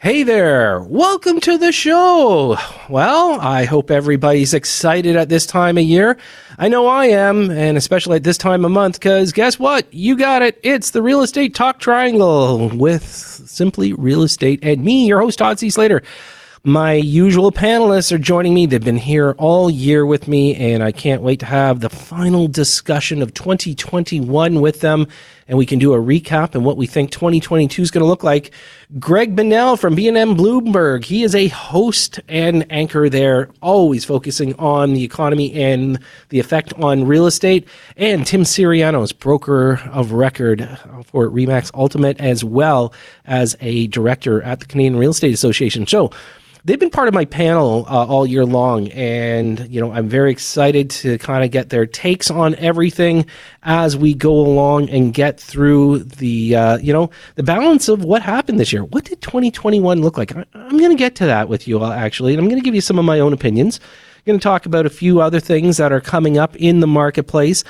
Hey there, welcome to the show. Well, I hope everybody's excited at this time of year. I know I am, and especially at this time of month, because guess what? You got it. It's the Real Estate Talk Triangle with Simply Real Estate and me, your host, Todd C. Slater. My usual panelists are joining me. They've been here all year with me, and I can't wait to have the final discussion of 2021 with them. And we can do a recap and what we think 2022 is going to look like. Greg Bonnell from BNN Bloomberg. He is a host and anchor there, always focusing on the economy and the effect on real estate. And Tim Syriano is broker of record for Remax Ultimate, as well as a director at the Canadian Real Estate Association. So, they've been part of my panel uh, all year long, and you know I'm very excited to kind of get their takes on everything as we go along and get through the uh, you know the balance of what happened this year. What did 2021 look like? I, am going to get to that with you all actually, and I'm going to give you some of my own opinions. I'm going to talk about a few other things that are coming up in the marketplace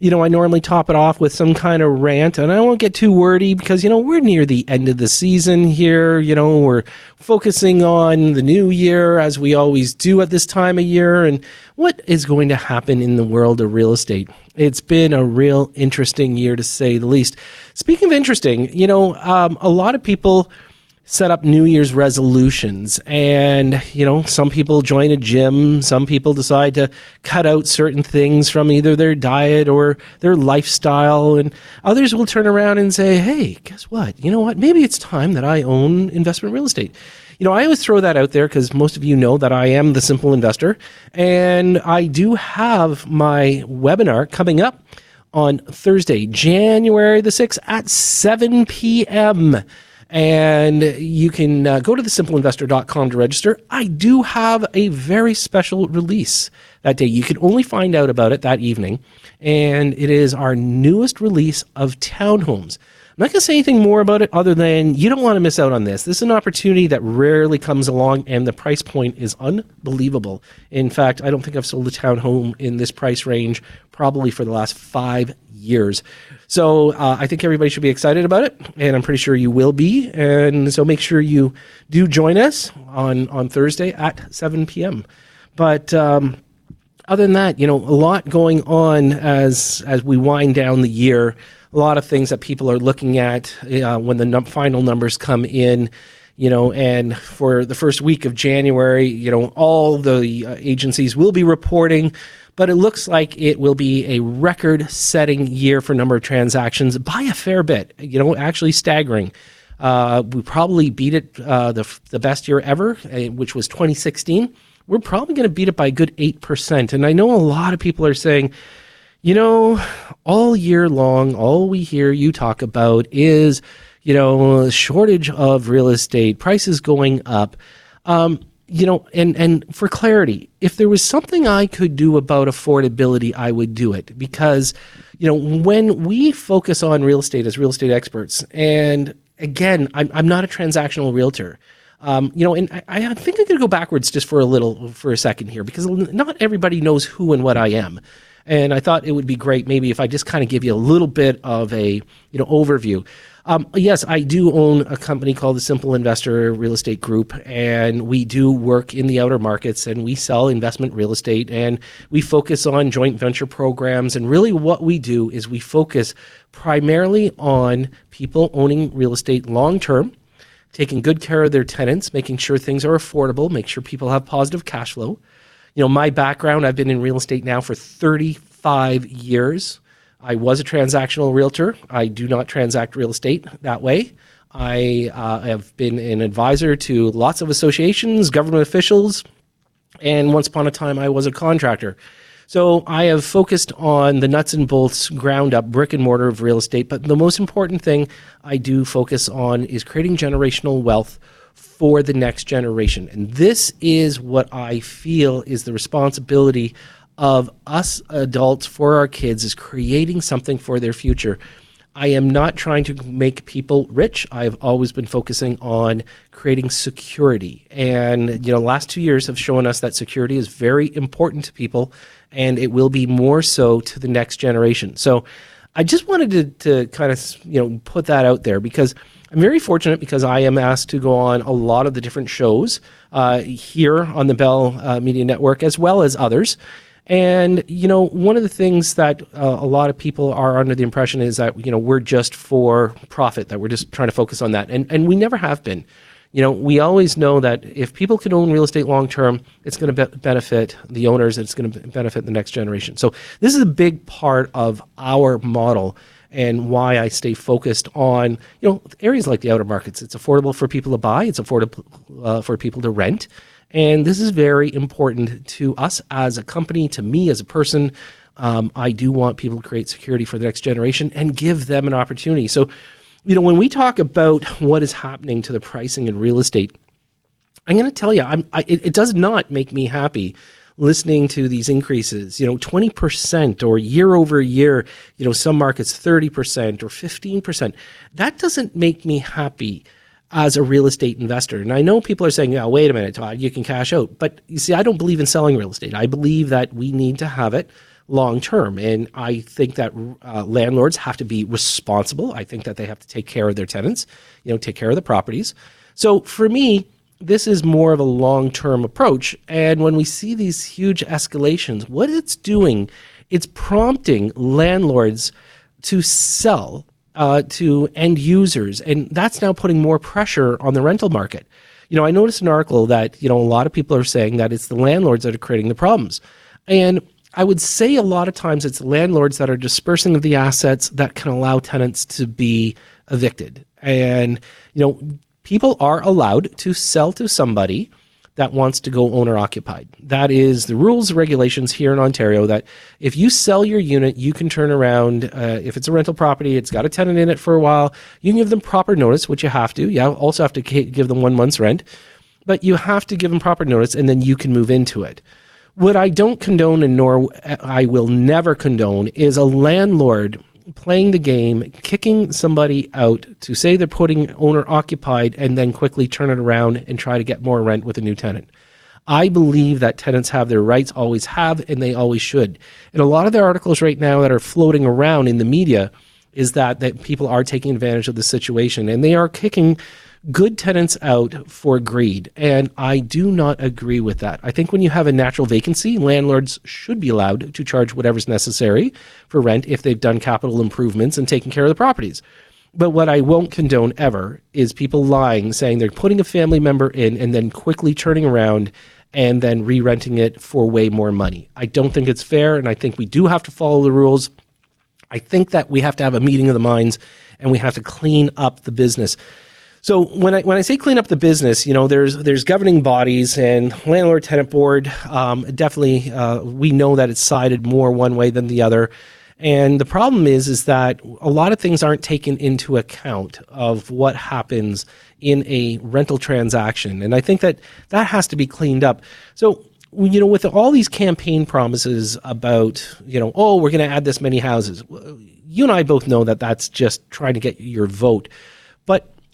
you know, I normally top it off with some kind of rant, and I won't get too wordy because, you know, we're near the end of the season here. You know, we're focusing on the new year as we always do at this time of year and what is going to happen in the world of real estate. It's been a real interesting year to say the least. Speaking of interesting, you know, um, a lot of people set up New Year's resolutions. And, you know, some people join a gym, some people decide to cut out certain things from either their diet or their lifestyle. And others will turn around and say, hey, guess what? You know what? Maybe it's time that I own investment real estate. You know, I always throw that out there because most of you know that I am the simple investor. And I do have my webinar coming up on Thursday, January the 6th at 7 p.m and you can uh, go to thesimpleinvestor.com to register. I do have a very special release that day. You can only find out about it that evening, and it is our newest release of townhomes. I'm not going to say anything more about it other than you don't want to miss out on this. This is an opportunity that rarely comes along, and the price point is unbelievable. In fact, I don't think I've sold a townhome in this price range probably for the last five years. So uh, I think everybody should be excited about it, and I'm pretty sure you will be. And so make sure you do join us on on Thursday at 7 p.m. But um, other than that, you know, a lot going on as as we wind down the year a lot of things that people are looking at uh, when the num- final numbers come in. You know, and for the first week of January, you know, all the uh, agencies will be reporting, but it looks like it will be a record setting year for number of transactions by a fair bit, you know, actually staggering. Uh, we probably beat it uh, the, the best year ever, uh, which was 2016. We're probably going to beat it by a good 8%. And I know a lot of people are saying, you know, all year long, all we hear you talk about is, you know, shortage of real estate, prices going up. Um, you know, and and for clarity, if there was something I could do about affordability, I would do it because, you know, when we focus on real estate as real estate experts, and again, I'm I'm not a transactional realtor. Um, you know, and I, I think I'm going to go backwards just for a little, for a second here, because not everybody knows who and what I am. And I thought it would be great maybe if I just kind of give you a little bit of a you know overview. Um, yes, I do own a company called the Simple Investor Real Estate Group, and we do work in the outer markets and we sell investment real estate and we focus on joint venture programs. And really, what we do is we focus primarily on people owning real estate long term, taking good care of their tenants, making sure things are affordable, make sure people have positive cash flow you know, my background, I've been in real estate now for 35 years. I was a transactional realtor. I do not transact real estate that way. I uh, have been an advisor to lots of associations, government officials, and once upon a time I was a contractor. So I have focused on the nuts and bolts, ground up brick and mortar of real estate. But the most important thing I do focus on is creating generational wealth for the next generation. And this is what I feel is the responsibility of us adults for our kids is creating something for their future. I am not trying to make people rich. I've always been focusing on creating security. And, you know, last two years have shown us that security is very important to people and it will be more so to the next generation. So I just wanted to, to kind of, you know, put that out there because I'm very fortunate because I am asked to go on a lot of the different shows uh, here on the Bell uh, Media Network as well as others. And you know, one of the things that uh, a lot of people are under the impression is that you know we're just for profit, that we're just trying to focus on that, and and we never have been. You know, we always know that if people can own real estate long term, it's going to be- benefit the owners, it's going to benefit the next generation. So this is a big part of our model and why I stay focused on you know areas like the outer markets. It's affordable for people to buy. It's affordable uh, for people to rent. And this is very important to us as a company, to me as a person. Um, I do want people to create security for the next generation and give them an opportunity. So, you know, when we talk about what is happening to the pricing in real estate, I'm going to tell you, I, it, it does not make me happy listening to these increases, you know, 20% or year over year, you know, some markets 30% or 15%. That doesn't make me happy as a real estate investor. And I know people are saying, "Oh, wait a minute, Todd, you can cash out." But you see, I don't believe in selling real estate. I believe that we need to have it long term. And I think that uh, landlords have to be responsible. I think that they have to take care of their tenants, you know, take care of the properties. So for me, this is more of a long term approach. And when we see these huge escalations, what it's doing, it's prompting landlords to sell uh, to end users, and that's now putting more pressure on the rental market. You know, I noticed an article that you know a lot of people are saying that it's the landlords that are creating the problems, and I would say a lot of times it's landlords that are dispersing of the assets that can allow tenants to be evicted, and you know, people are allowed to sell to somebody that wants to go owner occupied. That is the rules regulations here in Ontario that if you sell your unit, you can turn around. Uh, if it's a rental property, it's got a tenant in it for a while. You can give them proper notice, which you have to. You also have to give them one month's rent, but you have to give them proper notice and then you can move into it. What I don't condone and nor I will never condone is a landlord playing the game, kicking somebody out to say they're putting owner occupied and then quickly turn it around and try to get more rent with a new tenant. I believe that tenants have their rights, always have, and they always should. And a lot of the articles right now that are floating around in the media is that, that people are taking advantage of the situation and they are kicking good tenants out for greed. And I do not agree with that. I think when you have a natural vacancy, landlords should be allowed to charge whatever's necessary for rent if they've done capital improvements and taken care of the properties. But what I won't condone ever is people lying, saying they're putting a family member in and then quickly turning around and then re renting it for way more money. I don't think it's fair, and I think we do have to follow the rules. I think that we have to have a meeting of the minds and we have to clean up the business. So when I when I say clean up the business, you know, there's there's governing bodies and landlord tenant board. Um, definitely, uh, we know that it's sided more one way than the other. And the problem is, is that a lot of things aren't taken into account of what happens in a rental transaction. And I think that that has to be cleaned up. So, you know, with all these campaign promises about, you know, oh, we're going to add this many houses, you and I both know that that's just trying to get your vote.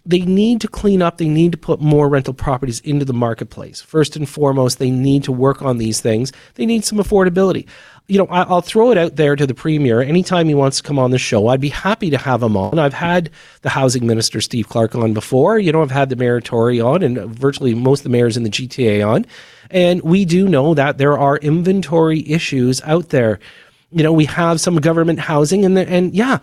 They need to clean up. They need to put more rental properties into the marketplace. First and foremost, they need to work on these things. They need some affordability. You know, I'll throw it out there to the premier. Anytime he wants to come on the show, I'd be happy to have him on. I've had the housing minister, Steve Clark, on before. You know, I've had the mayor Tory on and virtually most of the mayors in the GTA on. And we do know that there are inventory issues out there. You know, we have some government housing and, the, and yeah,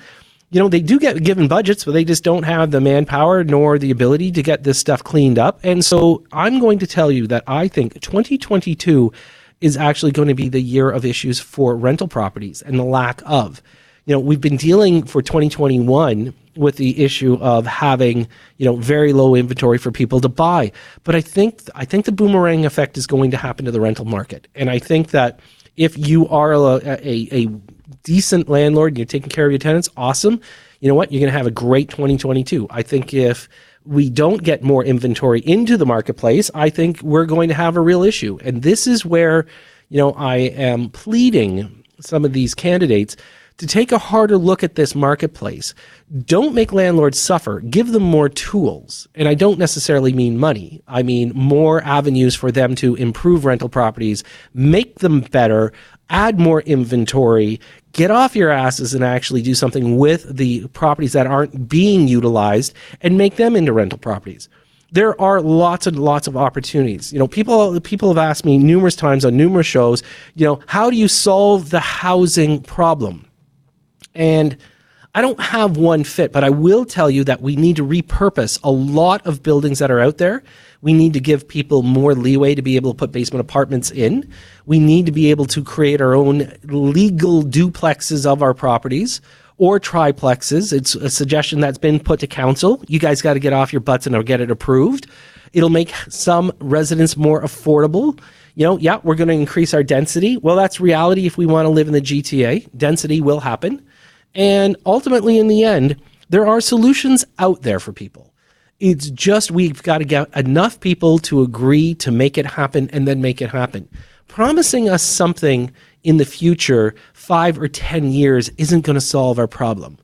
you know, they do get given budgets, but they just don't have the manpower nor the ability to get this stuff cleaned up. And so I'm going to tell you that I think 2022 is actually going to be the year of issues for rental properties and the lack of. You know, we've been dealing for 2021 with the issue of having, you know, very low inventory for people to buy. But I think I think the boomerang effect is going to happen to the rental market. And I think that if you are a, a, a decent landlord and you're taking care of your tenants, awesome. You know what? You're going to have a great 2022. I think if we don't get more inventory into the marketplace, I think we're going to have a real issue. And this is where, you know, I am pleading some of these candidates to take a harder look at this marketplace. Don't make landlords suffer. Give them more tools. And I don't necessarily mean money. I mean more avenues for them to improve rental properties, make them better, add more inventory, get off your asses and actually do something with the properties that aren't being utilized and make them into rental properties there are lots and lots of opportunities. You know, people people have asked me numerous times on numerous shows, you know, how do you solve the housing problem? And I don't have one fit, but I will tell you that we need to repurpose a lot of buildings that are out there we need to give people more leeway to be able to put basement apartments in. We need to be able to create our own legal duplexes of our properties or triplexes. It's a suggestion that's been put to council. You guys got to get off your butts and get it approved. It'll make some residents more affordable. You know, yeah, we're going to increase our density. Well, that's reality if we want to live in the GTA. Density will happen. And ultimately, in the end, there are solutions out there for people. It's just we've got to get enough people to agree to make it happen and then make it happen. Promising us something in the future, five or 10 years, isn't going to solve our problem.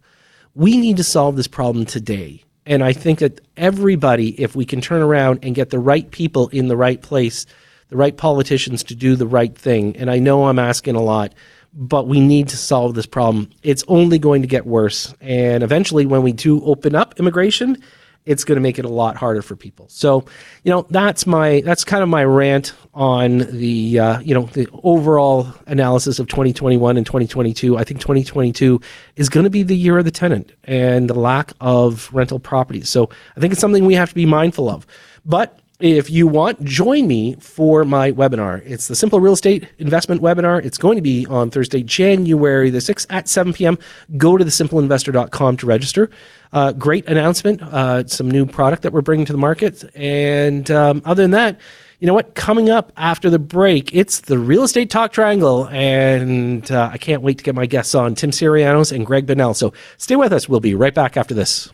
We need to solve this problem today. And I think that everybody, if we can turn around and get the right people in the right place, the right politicians to do the right thing, and I know I'm asking a lot, but we need to solve this problem. It's only going to get worse. And eventually, when we do open up immigration, it's going to make it a lot harder for people. So, you know, that's my that's kind of my rant on the uh, you know the overall analysis of 2021 and 2022. I think 2022 is going to be the year of the tenant and the lack of rental properties. So, I think it's something we have to be mindful of. But if you want, join me for my webinar. It's the Simple Real Estate Investment Webinar. It's going to be on Thursday, January the 6th at 7 p.m. Go to thesimpleinvestor.com to register. Uh, great announcement, uh, some new product that we're bringing to the market. And um, other than that, you know what? Coming up after the break, it's the Real Estate Talk Triangle. And uh, I can't wait to get my guests on Tim Syrianos and Greg Bonnell. So stay with us. We'll be right back after this.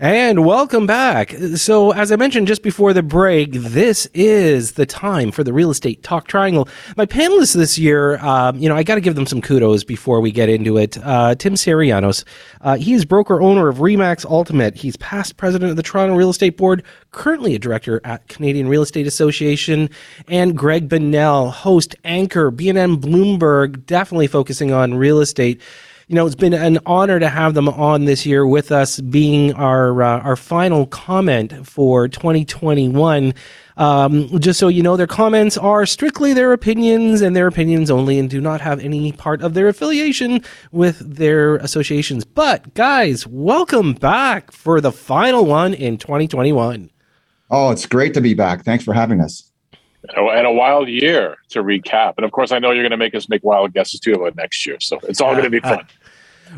And welcome back. So, as I mentioned just before the break, this is the time for the real estate talk triangle. My panelists this year, um, you know, I got to give them some kudos before we get into it. Uh, Tim Syrianos, uh, he is broker owner of Remax Ultimate. He's past president of the Toronto Real Estate Board, currently a director at Canadian Real Estate Association, and Greg Bonnell, host, anchor, BNN Bloomberg, definitely focusing on real estate you know, it's been an honor to have them on this year with us, being our uh, our final comment for 2021. Um, just so you know, their comments are strictly their opinions and their opinions only, and do not have any part of their affiliation with their associations. But guys, welcome back for the final one in 2021. Oh, it's great to be back. Thanks for having us and a wild year to recap. And of course, I know you're going to make us make wild guesses too about next year. So it's all going to be fun.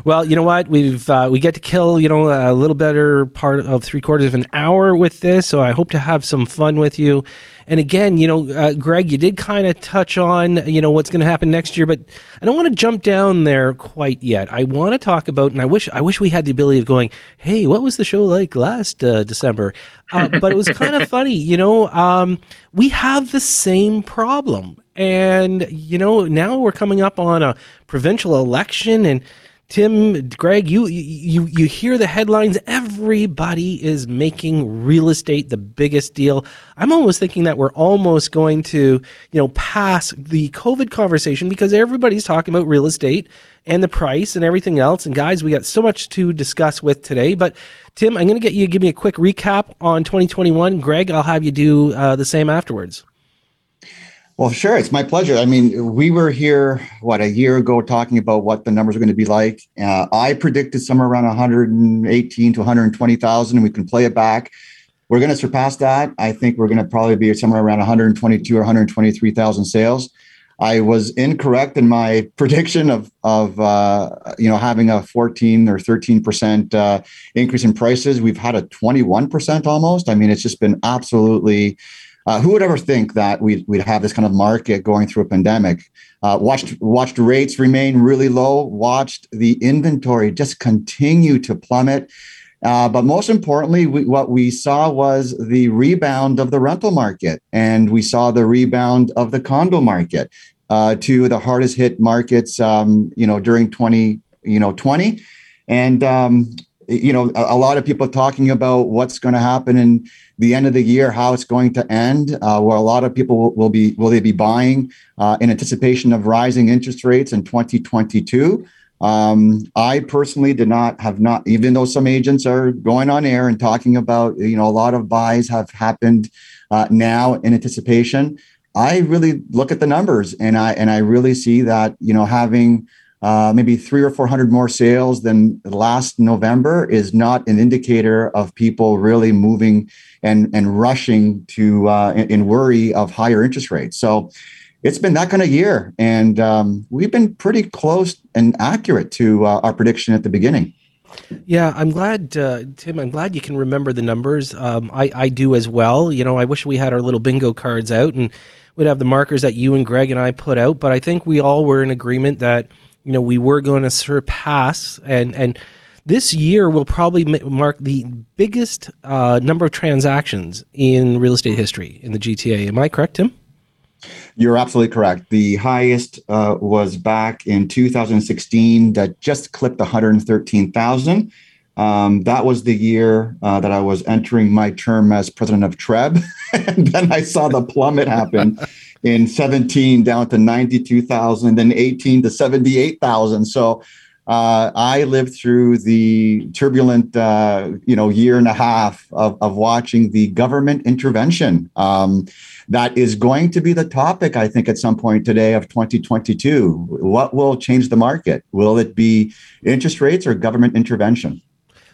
Well, you know what? We've uh, we get to kill you know a little better part of three quarters of an hour with this, so I hope to have some fun with you. And again, you know, uh, Greg, you did kind of touch on, you know, what's going to happen next year, but I don't want to jump down there quite yet. I want to talk about, and I wish, I wish we had the ability of going, Hey, what was the show like last uh, December? Uh, but it was kind of funny, you know, um, we have the same problem. And, you know, now we're coming up on a provincial election and, Tim, Greg, you you you hear the headlines. Everybody is making real estate the biggest deal. I'm almost thinking that we're almost going to, you know, pass the COVID conversation because everybody's talking about real estate and the price and everything else. And guys, we got so much to discuss with today. But Tim, I'm going to get you give me a quick recap on 2021. Greg, I'll have you do uh, the same afterwards. Well, sure. It's my pleasure. I mean, we were here, what, a year ago talking about what the numbers are going to be like. Uh, I predicted somewhere around 118 to 120,000, and we can play it back. We're going to surpass that. I think we're going to probably be somewhere around 122 or 123,000 sales. I was incorrect in my prediction of of uh, you know having a 14 or 13 percent uh, increase in prices. We've had a 21 percent almost. I mean, it's just been absolutely uh, who would ever think that we'd, we'd have this kind of market going through a pandemic? Uh, watched watched rates remain really low. Watched the inventory just continue to plummet. Uh, but most importantly, we, what we saw was the rebound of the rental market, and we saw the rebound of the condo market, uh, to the hardest hit markets, um, you know, during twenty, you know, twenty, and um, you know, a, a, lot of people talking about what's going to happen in the end of the year, how it's going to end, uh, where a lot of people will, will be will they be buying uh, in anticipation of rising interest rates in 2022. Um, I personally did not have not, even though some agents are going on air and talking about, you know, a lot of buys have happened uh, now in anticipation. I really look at the numbers and I and I really see that you know having uh, maybe three or four hundred more sales than last November is not an indicator of people really moving and and rushing to uh, in, in worry of higher interest rates. So it's been that kind of year, and um, we've been pretty close and accurate to uh, our prediction at the beginning. Yeah, I'm glad, uh, Tim. I'm glad you can remember the numbers. Um, I I do as well. You know, I wish we had our little bingo cards out and we'd have the markers that you and Greg and I put out. But I think we all were in agreement that you know we were going to surpass and and this year will probably mark the biggest uh, number of transactions in real estate history in the GTA. Am I correct, Tim? You're absolutely correct. The highest uh, was back in 2016 that just clipped 113,000. Um, that was the year uh, that I was entering my term as president of TREB. and then I saw the plummet happen in 17 down to 92,000, then 18 to 78,000. So uh, I lived through the turbulent, uh, you know, year and a half of, of watching the government intervention. Um, that is going to be the topic, I think, at some point today of 2022. What will change the market? Will it be interest rates or government intervention?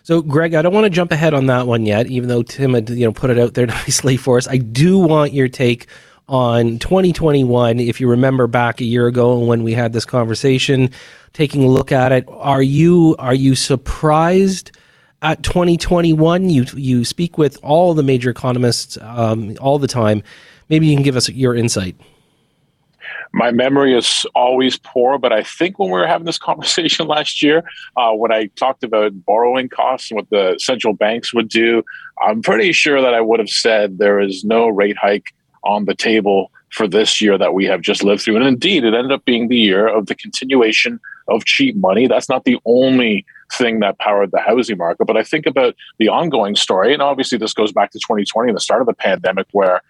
So, Greg, I don't want to jump ahead on that one yet, even though Tim had you know put it out there nicely for us. I do want your take on 2021. If you remember back a year ago when we had this conversation, taking a look at it, are you are you surprised? At 2021, you you speak with all the major economists um, all the time. Maybe you can give us your insight my memory is always poor, but I think when we were having this conversation last year, uh, when I talked about borrowing costs and what the central banks would do, I'm pretty sure that I would have said there is no rate hike on the table for this year that we have just lived through. And indeed, it ended up being the year of the continuation of cheap money. That's not the only thing that powered the housing market. But I think about the ongoing story, and obviously this goes back to 2020 and the start of the pandemic, where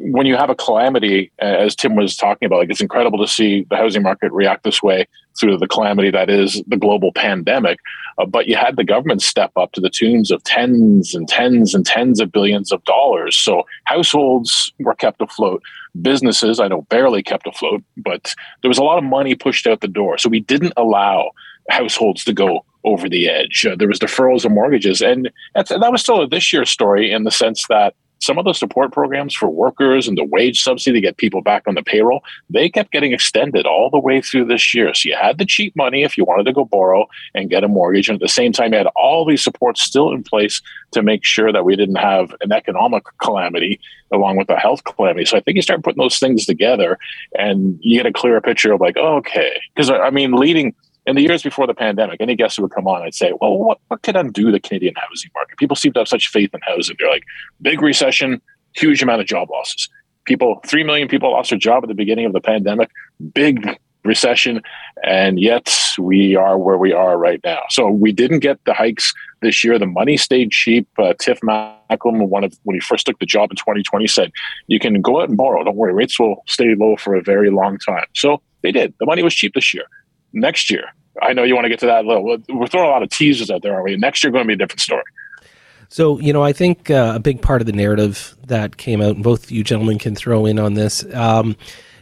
when you have a calamity, as Tim was talking about, like it's incredible to see the housing market react this way through the calamity that is the global pandemic. Uh, but you had the government step up to the tunes of tens and tens and tens of billions of dollars. So households were kept afloat. Businesses, I know, barely kept afloat, but there was a lot of money pushed out the door. So we didn't allow households to go over the edge. Uh, there was deferrals of mortgages, and that was still a this year's story in the sense that some of the support programs for workers and the wage subsidy to get people back on the payroll, they kept getting extended all the way through this year. So you had the cheap money if you wanted to go borrow and get a mortgage. And at the same time, you had all these supports still in place to make sure that we didn't have an economic calamity along with a health calamity. So I think you start putting those things together and you get a clearer picture of like, okay. Because I mean, leading in the years before the pandemic, any guest who would come on, I'd say, well, what, what could undo the Canadian housing market? People seem to have such faith in housing. They're like, big recession, huge amount of job losses. People, 3 million people lost their job at the beginning of the pandemic, big recession, and yet we are where we are right now. So we didn't get the hikes this year. The money stayed cheap. Uh, Tiff Macklem, one of when he first took the job in 2020, said, "You can go out and borrow. Don't worry, rates will stay low for a very long time." So they did. The money was cheap this year. Next year, I know you want to get to that. Little. We're throwing a lot of teasers out there, aren't we? Next year, going to be a different story. So, you know, I think uh, a big part of the narrative that came out, and both you gentlemen can throw in on this, um,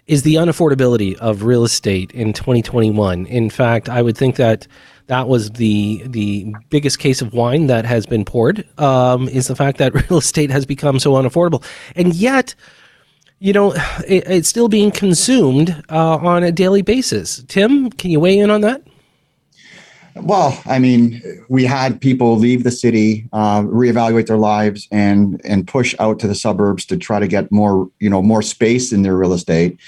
is the unaffordability of real estate in 2021. In fact, I would think that that was the the biggest case of wine that has been poured. Um, is the fact that real estate has become so unaffordable, and yet you know, it, it's still being consumed uh, on a daily basis. Tim, can you weigh in on that? Well, I mean, we had people leave the city, uh, reevaluate their lives, and and push out to the suburbs to try to get more, you know, more space in their real estate.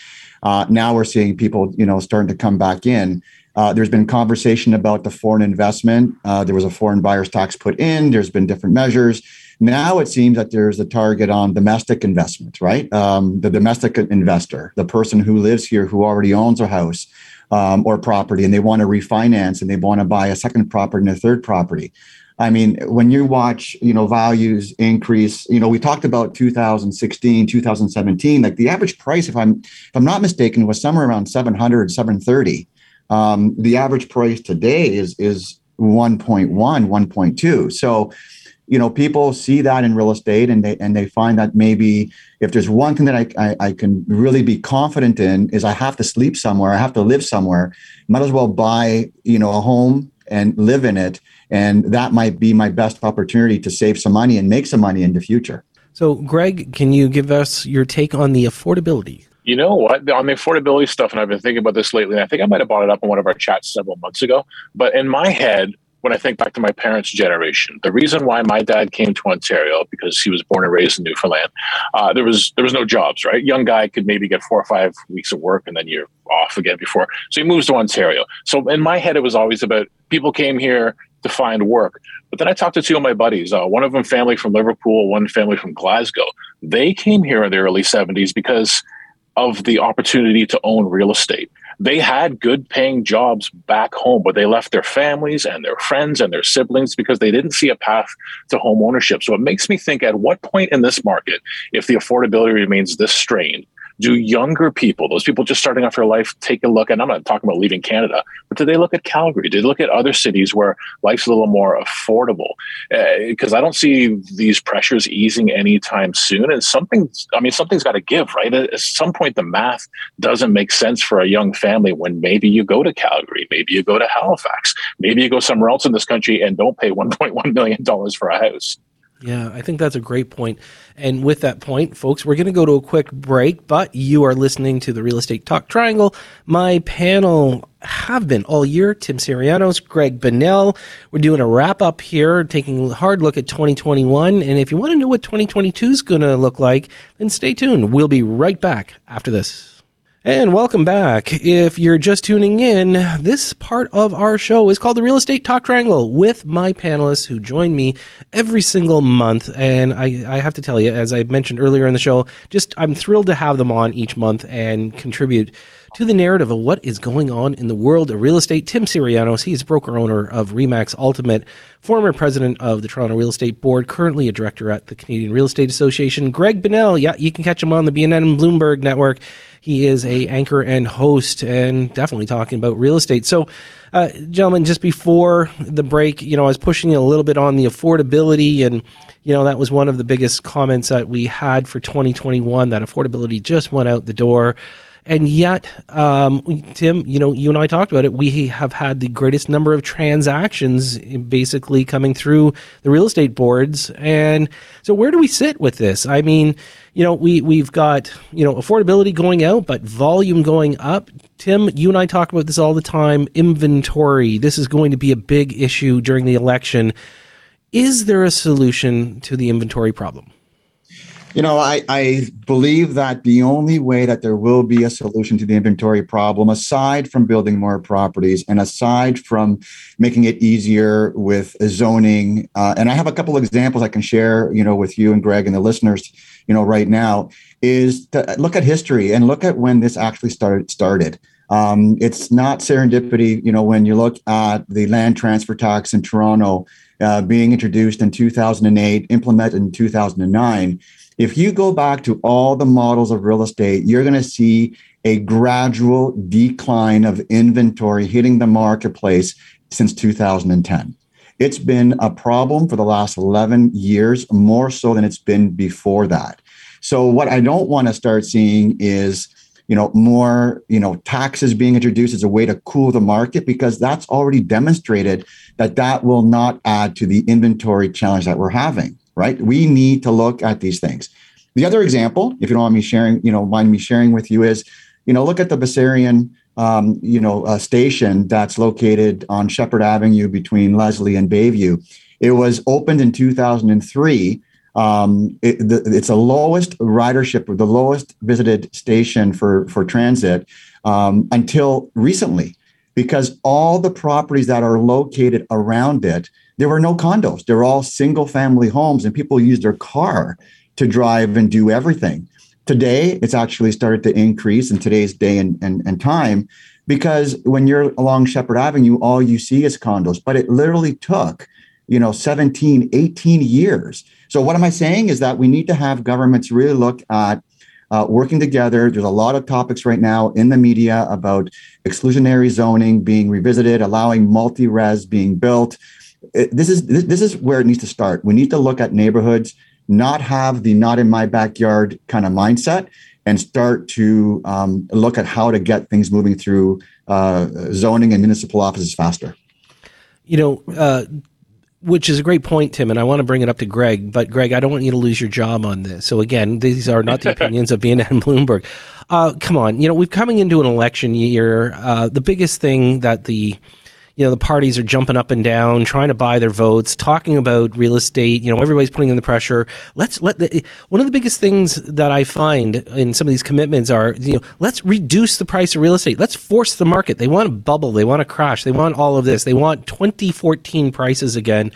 Uh, now we're seeing people, you know, starting to come back in. Uh, there's been conversation about the foreign investment. Uh, there was a foreign buyers tax put in. There's been different measures. Now it seems that there's a target on domestic investment, right? Um, the domestic investor, the person who lives here who already owns a house um, or property and they want to refinance and they want to buy a second property and a third property. I mean, when you watch, you know, values increase, you know, we talked about 2016, 2017, like the average price, if I'm if I'm not mistaken, was somewhere around 700, 730. Um, the average price today is is 1.1, 1.2. So, you know, people see that in real estate and they and they find that maybe if there's one thing that I, I, I can really be confident in is I have to sleep somewhere, I have to live somewhere, might as well buy, you know, a home and live in it and that might be my best opportunity to save some money and make some money in the future. So, Greg, can you give us your take on the affordability? You know what? On the affordability stuff, and I've been thinking about this lately, and I think I might have brought it up in one of our chats several months ago. But in my head, when I think back to my parents' generation, the reason why my dad came to Ontario because he was born and raised in Newfoundland, uh, there was there was no jobs, right? Young guy could maybe get four or five weeks of work, and then you're off again before. So he moves to Ontario. So in my head, it was always about people came here to find work. But then I talked to two of my buddies, uh, one of them family from Liverpool, one family from Glasgow. They came here in the early 70s because of the opportunity to own real estate. They had good paying jobs back home, but they left their families and their friends and their siblings because they didn't see a path to home ownership. So it makes me think at what point in this market, if the affordability remains this strained, do younger people, those people just starting off their life, take a look? And I'm not talking about leaving Canada, but do they look at Calgary? Do they look at other cities where life's a little more affordable? Because uh, I don't see these pressures easing anytime soon. And something, I mean, something's got to give, right? At some point, the math doesn't make sense for a young family when maybe you go to Calgary, maybe you go to Halifax, maybe you go somewhere else in this country and don't pay $1.1 million for a house. Yeah, I think that's a great point. And with that point, folks, we're going to go to a quick break, but you are listening to the Real Estate Talk Triangle. My panel have been all year Tim Syrianos, Greg Bonnell. We're doing a wrap up here, taking a hard look at 2021. And if you want to know what 2022 is going to look like, then stay tuned. We'll be right back after this. And welcome back. If you're just tuning in, this part of our show is called the Real Estate Talk Triangle with my panelists who join me every single month. And I, I have to tell you, as I mentioned earlier in the show, just I'm thrilled to have them on each month and contribute to the narrative of what is going on in the world of real estate. Tim Syrianos, he's broker owner of Remax Ultimate, former president of the Toronto Real Estate Board, currently a director at the Canadian Real Estate Association. Greg Bonnell, yeah, you can catch him on the BNN and Bloomberg network. He is a anchor and host and definitely talking about real estate. So, uh, gentlemen, just before the break, you know, I was pushing you a little bit on the affordability and, you know, that was one of the biggest comments that we had for 2021, that affordability just went out the door. And yet, um, Tim, you know, you and I talked about it. We have had the greatest number of transactions basically coming through the real estate boards. And so, where do we sit with this? I mean, you know, we we've got you know affordability going out, but volume going up. Tim, you and I talk about this all the time. Inventory. This is going to be a big issue during the election. Is there a solution to the inventory problem? You know, I, I believe that the only way that there will be a solution to the inventory problem, aside from building more properties and aside from making it easier with zoning, uh, and I have a couple of examples I can share, you know, with you and Greg and the listeners, you know, right now, is to look at history and look at when this actually started. started. Um, it's not serendipity, you know, when you look at the land transfer tax in Toronto uh, being introduced in 2008, implemented in 2009 if you go back to all the models of real estate, you're going to see a gradual decline of inventory hitting the marketplace since 2010. It's been a problem for the last 11 years, more so than it's been before that. So, what I don't want to start seeing is you know more you know taxes being introduced as a way to cool the market because that's already demonstrated that that will not add to the inventory challenge that we're having right? We need to look at these things. The other example, if you don't mind me sharing, you know, mind me sharing with you is, you know, look at the Bessarion, um, you know, uh, station that's located on Sheppard Avenue between Leslie and Bayview. It was opened in 2003. Um, it, the, it's the lowest ridership or the lowest visited station for for transit um, until recently, because all the properties that are located around it there were no condos. They're all single family homes, and people use their car to drive and do everything. Today, it's actually started to increase in today's day and, and, and time because when you're along Sheppard Avenue, all you see is condos. But it literally took you know 17 18 years so what am i saying is that we need to have governments really look at uh, working together there's a lot of topics right now in the media about exclusionary zoning being revisited allowing multi-res being built it, this is this, this is where it needs to start we need to look at neighborhoods not have the not in my backyard kind of mindset and start to um, look at how to get things moving through uh, zoning and municipal offices faster you know uh, which is a great point, Tim, and I want to bring it up to Greg. But Greg, I don't want you to lose your job on this. So again, these are not the opinions of BNN and Bloomberg. Uh, come on, you know we're coming into an election year. Uh, the biggest thing that the you know the parties are jumping up and down trying to buy their votes talking about real estate you know everybody's putting in the pressure. Let's let the one of the biggest things that i find in some of these commitments are you know let's reduce the price of real estate. Let's force the market. They want a bubble. They want a crash. They want all of this. They want 2014 prices again.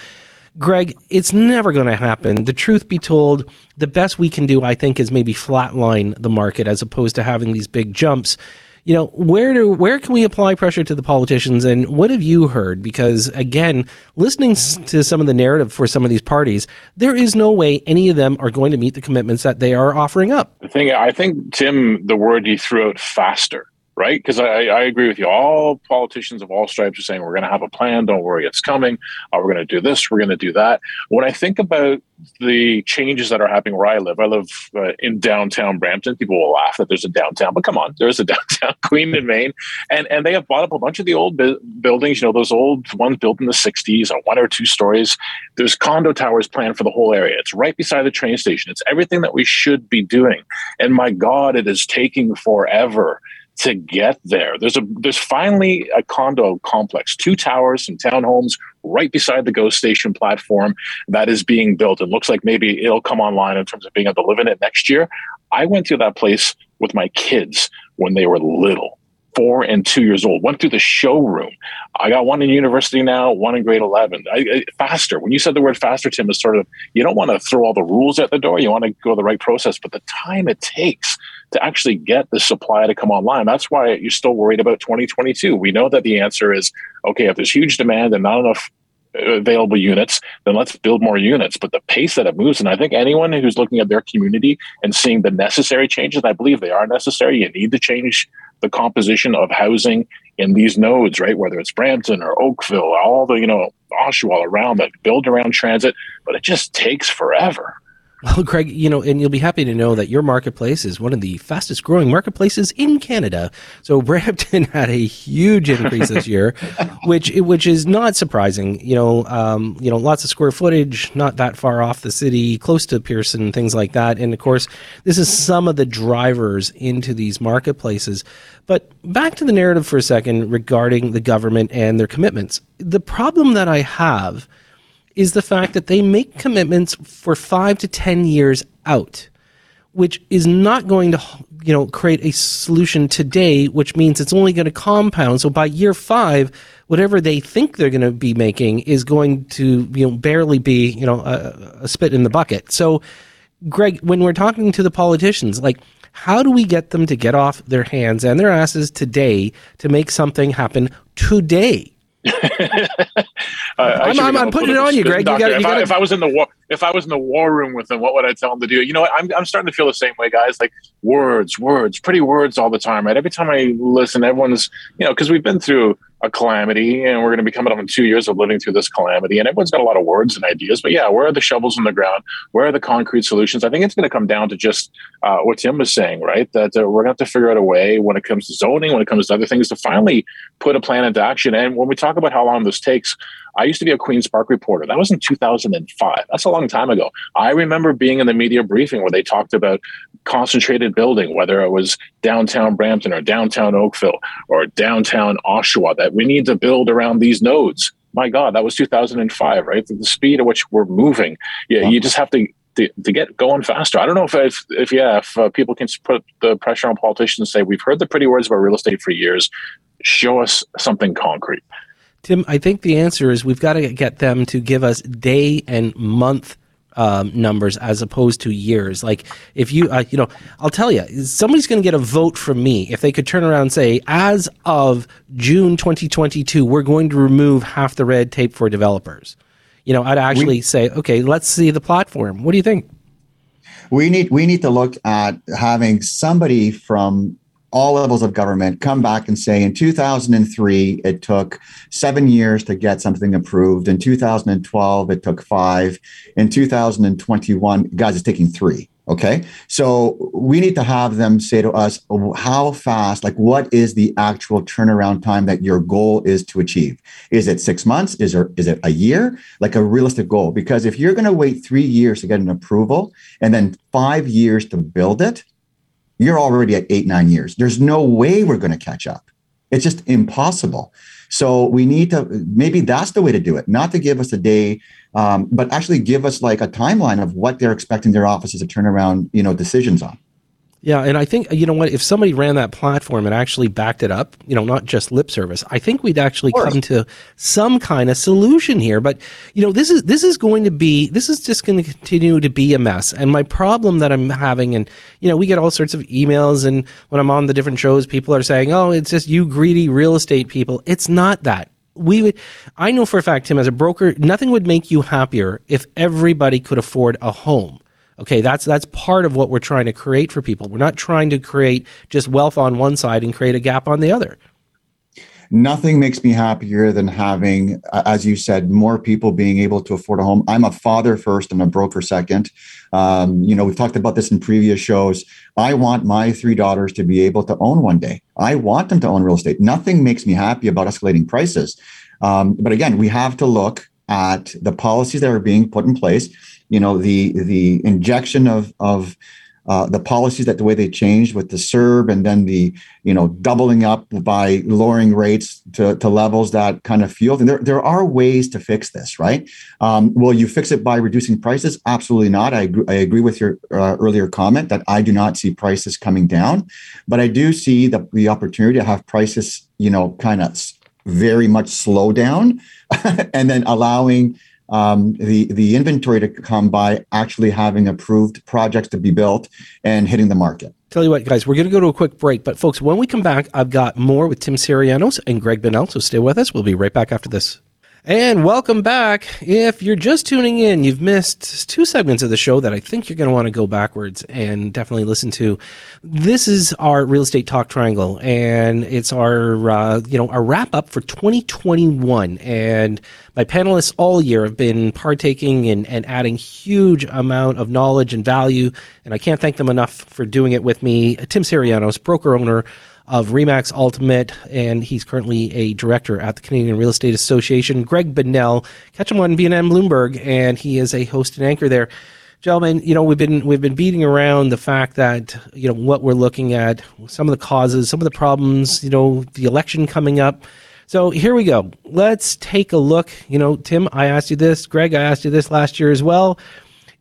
Greg, it's never going to happen. The truth be told, the best we can do, I think, is maybe flatline the market as opposed to having these big jumps you know where do where can we apply pressure to the politicians and what have you heard? Because again listening to some of the narrative for some of these parties there is no way any of them are going to meet the commitments that they are offering up. The thing i think tim the word you threw out faster right? Because I, I agree with you. All politicians of all stripes are saying we're going to have a plan. Don't worry, it's coming. Uh, we're going to do this. We're going to do that. When I think about the changes that are happening where I live. I live uh, in downtown Brampton. People will laugh that there's a downtown, but come on, there's a downtown Queen and Main, and and they have bought up a bunch of the old bu- buildings. You know, those old ones built in the '60s, or one or two stories. There's condo towers planned for the whole area. It's right beside the train station. It's everything that we should be doing. And my God, it is taking forever to get there. There's a there's finally a condo complex, two towers, some townhomes right beside the GO Station platform that is being built. It looks like maybe it'll come online in terms of being able to live in it next year. I went to that place with my kids when they were little four and two years old. Went through the showroom. I got one in university now, one in grade 11. I, I, faster. When you said the word faster, Tim, is sort of, you don't want to throw all the rules at the door. You want to go the right process, but the time it takes to actually get the supply to come online. That's why you're still worried about 2022. We know that the answer is, okay, if there's huge demand and not enough uh, available units, then let's build more units. But the pace that it moves, and I think anyone who's looking at their community and seeing the necessary changes, I believe they are necessary. You need to change the composition of housing in these nodes, right? Whether it's Brampton or Oakville, all the, you know, Oshawa around that build around transit, but it just takes forever. Well, Greg, you know, and you'll be happy to know that your marketplace is one of the fastest growing marketplaces in Canada. So Brampton had a huge increase this year, which which is not surprising. You know, um, you know, lots of square footage, not that far off the city, close to Pearson, things like that. And of course, this is some of the drivers into these marketplaces. But back to the narrative for a second regarding the government and their commitments. The problem that I have is the fact that they make commitments for five to 10 years out, which is not going to, you know, create a solution today, which means it's only going to compound. So by year five, whatever they think they're going to be making is going to, you know, barely be, you know, a, a spit in the bucket. So, Greg, when we're talking to the politicians, like, how do we get them to get off their hands and their asses today to make something happen today? I'm, I'm, I'm putting it on you, Greg. You gotta, you if, gotta... I, if, I, was in the war, if I was in the war room with them, what would I tell them to do? You know, what? I'm, I'm starting to feel the same way, guys. Like words, words, pretty words all the time, right? Every time I listen, everyone's, you know, because we've been through a calamity and we're going to be coming up on two years of living through this calamity and everyone's got a lot of words and ideas but yeah where are the shovels in the ground? Where are the concrete solutions? I think it's going to come down to just uh, what tim was saying right? That uh, we're going to have to figure out a way when it comes to zoning when it comes to other things to finally put a plan into action and when we talk about how long this takes I used to be a Queen's Park reporter. That was in 2005. That's a long time ago. I remember being in the media briefing where they talked about concentrated building, whether it was downtown Brampton or downtown Oakville or downtown Oshawa, that we need to build around these nodes. My God, that was 2005, right? The speed at which we're moving. Yeah, you just have to to, to, get going faster. I don't know if if, if yeah, if uh, people can put the pressure on politicians and say we've heard the pretty words about real estate for years, show us something concrete. Tim, I think the answer is we've got to get them to give us day and month um, numbers as opposed to years. Like if you, uh, you know, I'll tell you, somebody's going to get a vote from me if they could turn around and say, as of June 2022, we're going to remove half the red tape for developers. You know, I'd actually we, say, okay, let's see the platform. What do you think? We need we need to look at having somebody from all levels of government come back and say in 2003 it took seven years to get something approved. In 2012 it took five. In 2021 guys it's taking three. Okay? So we need to have them say to us how fast like what is the actual turnaround time that your goal is to achieve? Is it six months? Is there is it a year? Like a realistic goal. Because if you're going to wait three years to get an approval and then five years to build it you're already at eight, nine years. There's no way we're going to catch up. It's just impossible. So we need to maybe that's the way to do it, not to give us a day, um, but actually give us like a timeline of what they're expecting their offices to turn around, you know, decisions on. Yeah, and I think you know what if somebody ran that platform and actually backed it up, you know, not just lip service, I think we'd actually come to some kind of solution here. But you know, this is this is going to be this is just going to continue to be a mess. And my problem that I'm having, and you know, we get all sorts of emails, and when I'm on the different shows, people are saying, "Oh, it's just you greedy real estate people." It's not that we would i know for a fact tim as a broker nothing would make you happier if everybody could afford a home Okay, that's that's part of what we're trying to create for people. We're not trying to create just wealth on one side and create a gap on the other. Nothing makes me happier than having, as you said, more people being able to afford a home. I'm a father first and a broker second. Um, you know, we've talked about this in previous shows. I want my three daughters to be able to own one day. I want them to own real estate. Nothing makes me happy about escalating prices. Um, but again, we have to look at the policies that are being put in place you know the the injection of of uh, the policies that the way they changed with the CERB and then the you know doubling up by lowering rates to, to levels that kind of fueled. And there, there are ways to fix this, right? Um, will you fix it by reducing prices? Absolutely not. I agree, I agree with your uh, earlier comment that I do not see prices coming down, but I do see the, the opportunity to have prices, you know, kind of very much slow down and then allowing um, the the inventory to come by actually having approved projects to be built and hitting the market. Tell you what, guys, we're going to go to a quick break, but folks, when we come back, I've got more with Tim Syrianos and Greg Bonnell, so stay with us. We'll be right back after this. And welcome back. If you're just tuning in, you've missed two segments of the show that I think you're going to want to go backwards and definitely listen to. This is our real estate talk triangle, and it's our uh, you know our wrap up for 2021. And my panelists all year have been partaking and, and adding huge amount of knowledge and value, and I can't thank them enough for doing it with me. Tim Syrianos, broker owner of Remax Ultimate, and he's currently a director at the Canadian Real Estate Association. Greg Bonnell, catch him on BNN Bloomberg, and he is a host and anchor there. Gentlemen, you know we've been we've been beating around the fact that you know what we're looking at, some of the causes, some of the problems, you know, the election coming up. So here we go. Let's take a look. You know, Tim, I asked you this. Greg, I asked you this last year as well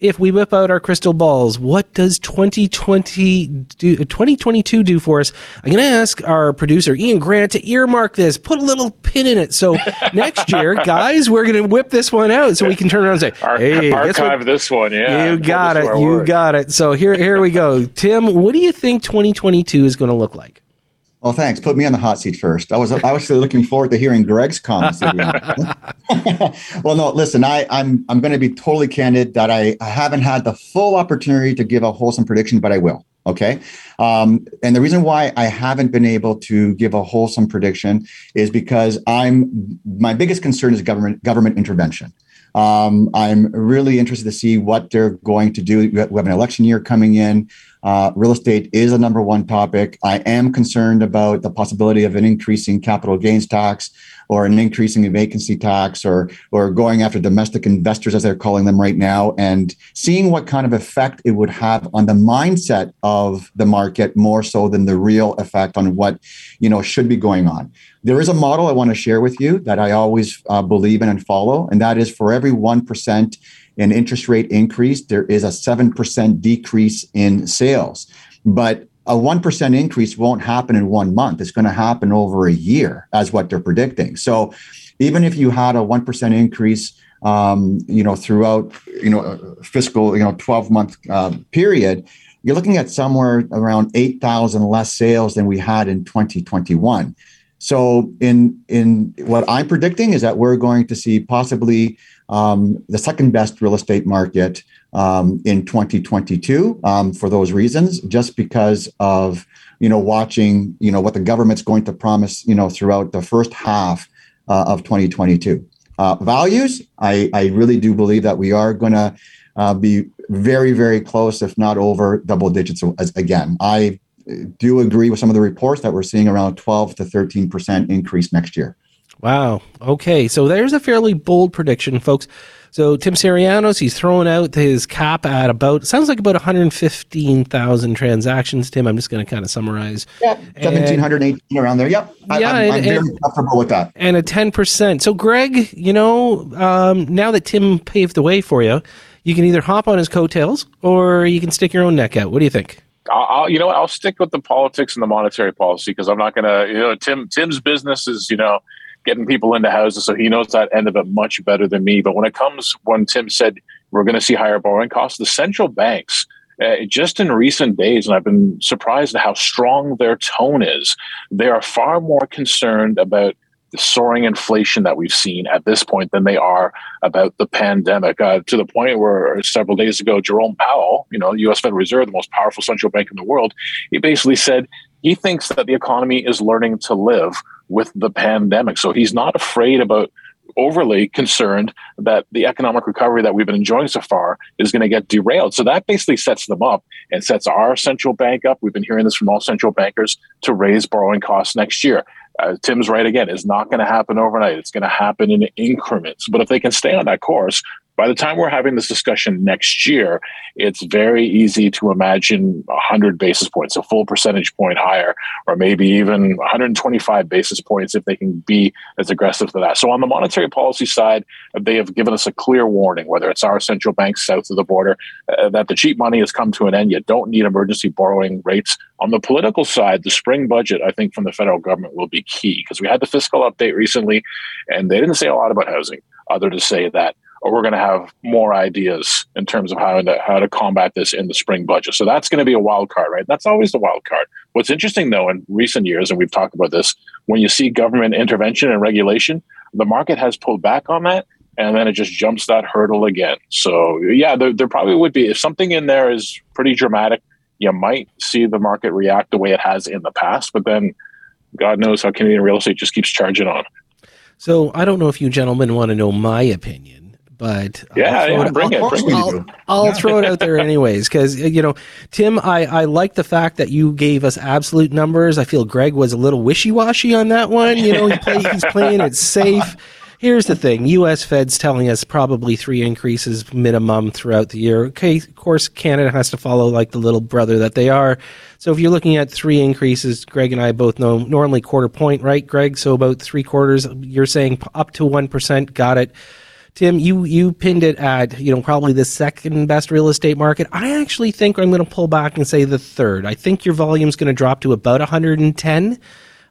if we whip out our crystal balls, what does 2020 do, 2022 do for us? I'm going to ask our producer, Ian Grant, to earmark this, put a little pin in it. So next year, guys, we're going to whip this one out so we can turn around and say, hey, archive this one. Yeah. You got it. You got it. So here, here we go. Tim, what do you think 2022 is going to look like? Well, thanks. Put me on the hot seat first. I was was looking forward to hearing Greg's comments. well, no, listen. I, I'm I'm going to be totally candid that I, I haven't had the full opportunity to give a wholesome prediction, but I will. Okay, um, and the reason why I haven't been able to give a wholesome prediction is because I'm my biggest concern is government government intervention. Um, I'm really interested to see what they're going to do. We have an election year coming in. Uh, real estate is a number one topic. I am concerned about the possibility of an increasing capital gains tax or an increasing vacancy tax or or going after domestic investors as they're calling them right now and seeing what kind of effect it would have on the mindset of the market more so than the real effect on what you know should be going on there is a model i want to share with you that i always uh, believe in and follow and that is for every 1% an interest rate increase, there is a 7% decrease in sales. But a 1% increase won't happen in one month. It's going to happen over a year, as what they're predicting. So even if you had a 1% increase, um, you know, throughout, you know, fiscal, you know, 12 month uh, period, you're looking at somewhere around 8,000 less sales than we had in 2021. So in in what I'm predicting is that we're going to see possibly um, the second best real estate market um, in 2022 um, for those reasons, just because of you know watching you know what the government's going to promise you know throughout the first half uh, of 2022. Uh, values, I, I really do believe that we are going to uh, be very very close, if not over double digits again. I do agree with some of the reports that we're seeing around 12 to 13 percent increase next year. Wow. Okay. So there's a fairly bold prediction, folks. So Tim Syrianos, he's throwing out his cap at about sounds like about 115,000 transactions. Tim, I'm just going to kind of summarize. Yeah, 1718 around there. Yep. I, yeah, I'm, and, I'm very and, comfortable with that. And a 10%. So Greg, you know, um, now that Tim paved the way for you, you can either hop on his coattails or you can stick your own neck out. What do you think? I'll, you know, I'll stick with the politics and the monetary policy because I'm not going to, you know, Tim Tim's business is, you know, getting people into houses. So he knows that end of it much better than me. But when it comes, when Tim said we're going to see higher borrowing costs, the central banks, uh, just in recent days, and I've been surprised at how strong their tone is, they are far more concerned about the soaring inflation that we've seen at this point than they are about the pandemic. Uh, to the point where several days ago, Jerome Powell, you know, U.S. Federal Reserve, the most powerful central bank in the world, he basically said he thinks that the economy is learning to live with the pandemic. So he's not afraid about overly concerned that the economic recovery that we've been enjoying so far is going to get derailed. So that basically sets them up and sets our central bank up. We've been hearing this from all central bankers to raise borrowing costs next year. Uh, Tim's right again. It's not going to happen overnight. It's going to happen in increments. But if they can stay on that course, by the time we're having this discussion next year, it's very easy to imagine 100 basis points, a full percentage point higher, or maybe even 125 basis points if they can be as aggressive to that. So, on the monetary policy side, they have given us a clear warning, whether it's our central bank south of the border, uh, that the cheap money has come to an end. You don't need emergency borrowing rates. On the political side, the spring budget, I think, from the federal government will be key because we had the fiscal update recently, and they didn't say a lot about housing, other to say that we're going to have more ideas in terms of how to how to combat this in the spring budget. So that's going to be a wild card, right? That's always the wild card. What's interesting though in recent years, and we've talked about this, when you see government intervention and regulation, the market has pulled back on that, and then it just jumps that hurdle again. So yeah, there, there probably would be if something in there is pretty dramatic, you might see the market react the way it has in the past, but then God knows how Canadian real estate just keeps charging on. So I don't know if you gentlemen want to know my opinion but yeah, yeah it, bring I'll, it. Bring I'll, it. I'll, I'll throw it out there anyways because you know, Tim, I I like the fact that you gave us absolute numbers. I feel Greg was a little wishy washy on that one. You know, he play, he's playing it safe. Here's the thing: U.S. Fed's telling us probably three increases minimum throughout the year. Okay, of course, Canada has to follow like the little brother that they are. So if you're looking at three increases, Greg and I both know normally quarter point, right, Greg? So about three quarters. You're saying up to one percent. Got it. Tim, you you pinned it at you know probably the second best real estate market. I actually think I'm going to pull back and say the third. I think your volume is going to drop to about 110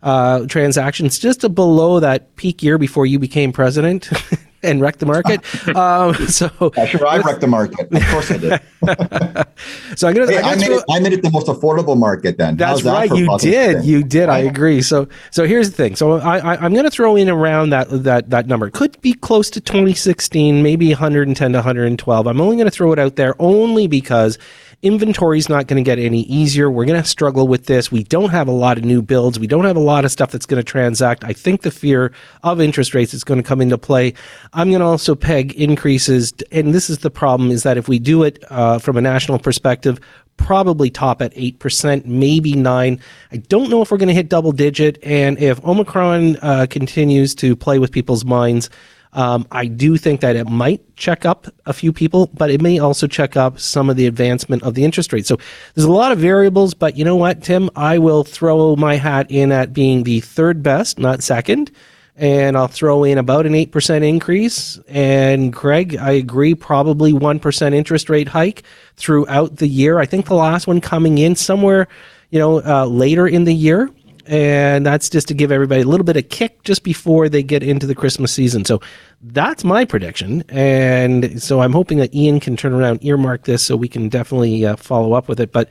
uh, transactions, just below that peak year before you became president. and wreck the market. Um, so yeah, sure, I wrecked the market. Of course I did. so I'm gonna. Hey, I'm I, made throw, it, I made it the most affordable market. Then that's that right. You did. You did. I agree. So so here's the thing. So I, I am going to throw in around that that that number. It could be close to 2016, maybe 110 to 112. I'm only going to throw it out there only because Inventory is not going to get any easier. We're going to struggle with this. We don't have a lot of new builds. We don't have a lot of stuff that's going to transact. I think the fear of interest rates is going to come into play. I'm going to also peg increases, and this is the problem: is that if we do it uh, from a national perspective, probably top at 8%, maybe 9. I don't know if we're going to hit double digit. And if Omicron uh, continues to play with people's minds, um, I do think that it might check up a few people, but it may also check up some of the advancement of the interest rate. So there's a lot of variables, but you know what, Tim? I will throw my hat in at being the third best, not second. And I'll throw in about an 8% increase. And Greg, I agree, probably 1% interest rate hike throughout the year. I think the last one coming in somewhere, you know, uh, later in the year and that's just to give everybody a little bit of kick just before they get into the Christmas season. So that's my prediction, and so I'm hoping that Ian can turn around, earmark this, so we can definitely uh, follow up with it. But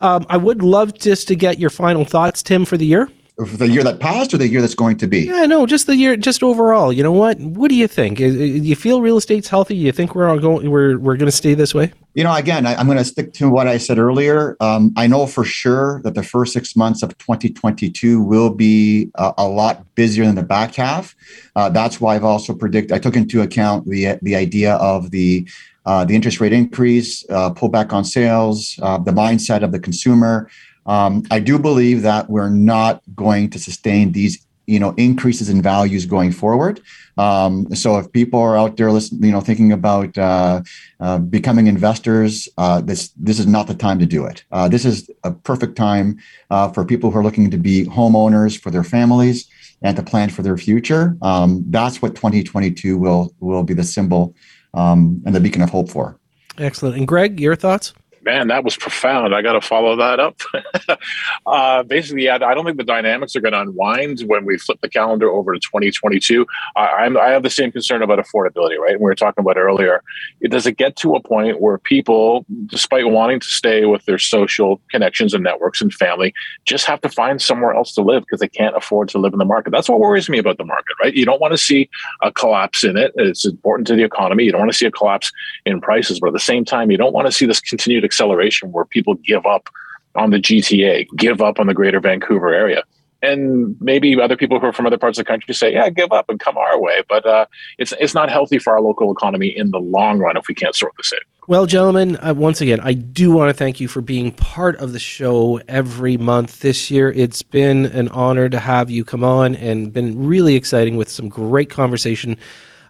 um, I would love just to get your final thoughts, Tim, for the year. The year that passed or the year that's going to be? Yeah, no, just the year, just overall. You know what? What do you think? Do you feel real estate's healthy? You think we're all going, we're we're going to stay this way? You know, again, I, am going to stick to what I said earlier. Um, I know for sure that the first six months of 2022 will be a, a lot busier than the back half. Uh, that's why I've also predicted. I took into account the the idea of the uh, the interest rate increase, uh, pullback on sales, uh, the mindset of the consumer. Um, I do believe that we're not going to sustain these, you know, increases in values going forward. Um, so if people are out there, listening, you know, thinking about uh, uh, becoming investors, uh, this this is not the time to do it. Uh, this is a perfect time uh, for people who are looking to be homeowners for their families and to plan for their future. Um, that's what 2022 will will be the symbol um, and the beacon of hope for. Excellent. And Greg, your thoughts? Man, that was profound. I got to follow that up. uh, basically, yeah, I don't think the dynamics are going to unwind when we flip the calendar over to 2022. I, I have the same concern about affordability, right? We were talking about earlier. It, does it get to a point where people, despite wanting to stay with their social connections and networks and family, just have to find somewhere else to live because they can't afford to live in the market? That's what worries me about the market, right? You don't want to see a collapse in it. It's important to the economy. You don't want to see a collapse in prices, but at the same time, you don't want to see this continued acceleration where people give up on the GTA, give up on the greater Vancouver area. And maybe other people who are from other parts of the country say, yeah, give up and come our way. But uh, it's, it's not healthy for our local economy in the long run if we can't sort this out. Well, gentlemen, uh, once again, I do want to thank you for being part of the show every month this year. It's been an honor to have you come on and been really exciting with some great conversation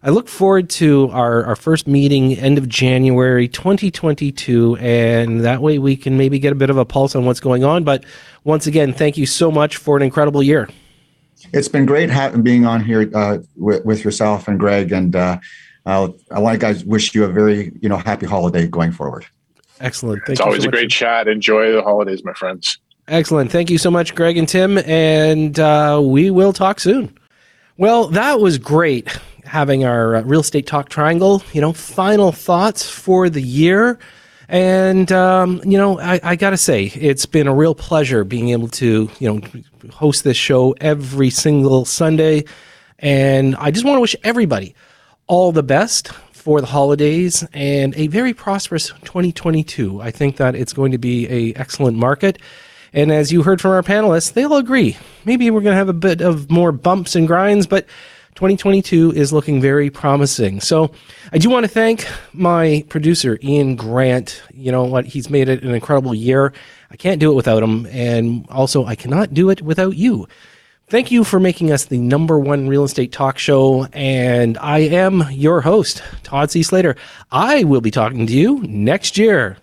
I look forward to our, our first meeting end of January 2022, and that way we can maybe get a bit of a pulse on what's going on. But once again, thank you so much for an incredible year. It's been great having being on here uh, with, with, yourself and Greg, and uh, I want to guys wish you a very you know happy holiday going forward. Excellent. Thank it's always so a great chat. Enjoy the holidays, my friends. Excellent. Thank you so much, Greg and Tim, and uh, we will talk soon. Well, that was great having our uh, real estate talk triangle. You know, final thoughts for the year. And, um, you know, I, I got to say, it's been a real pleasure being able to, you know, host this show every single Sunday. And I just want to wish everybody all the best for the holidays and a very prosperous 2022. I think that it's going to be a excellent market. And as you heard from our panelists, they all agree. Maybe we're going to have a bit of more bumps and grinds, but 2022 is looking very promising. So I do want to thank my producer, Ian Grant. You know what? He's made it an incredible year. I can't do it without him. And also, I cannot do it without you. Thank you for making us the number one real estate talk show. And I am your host, Todd C. Slater. I will be talking to you next year.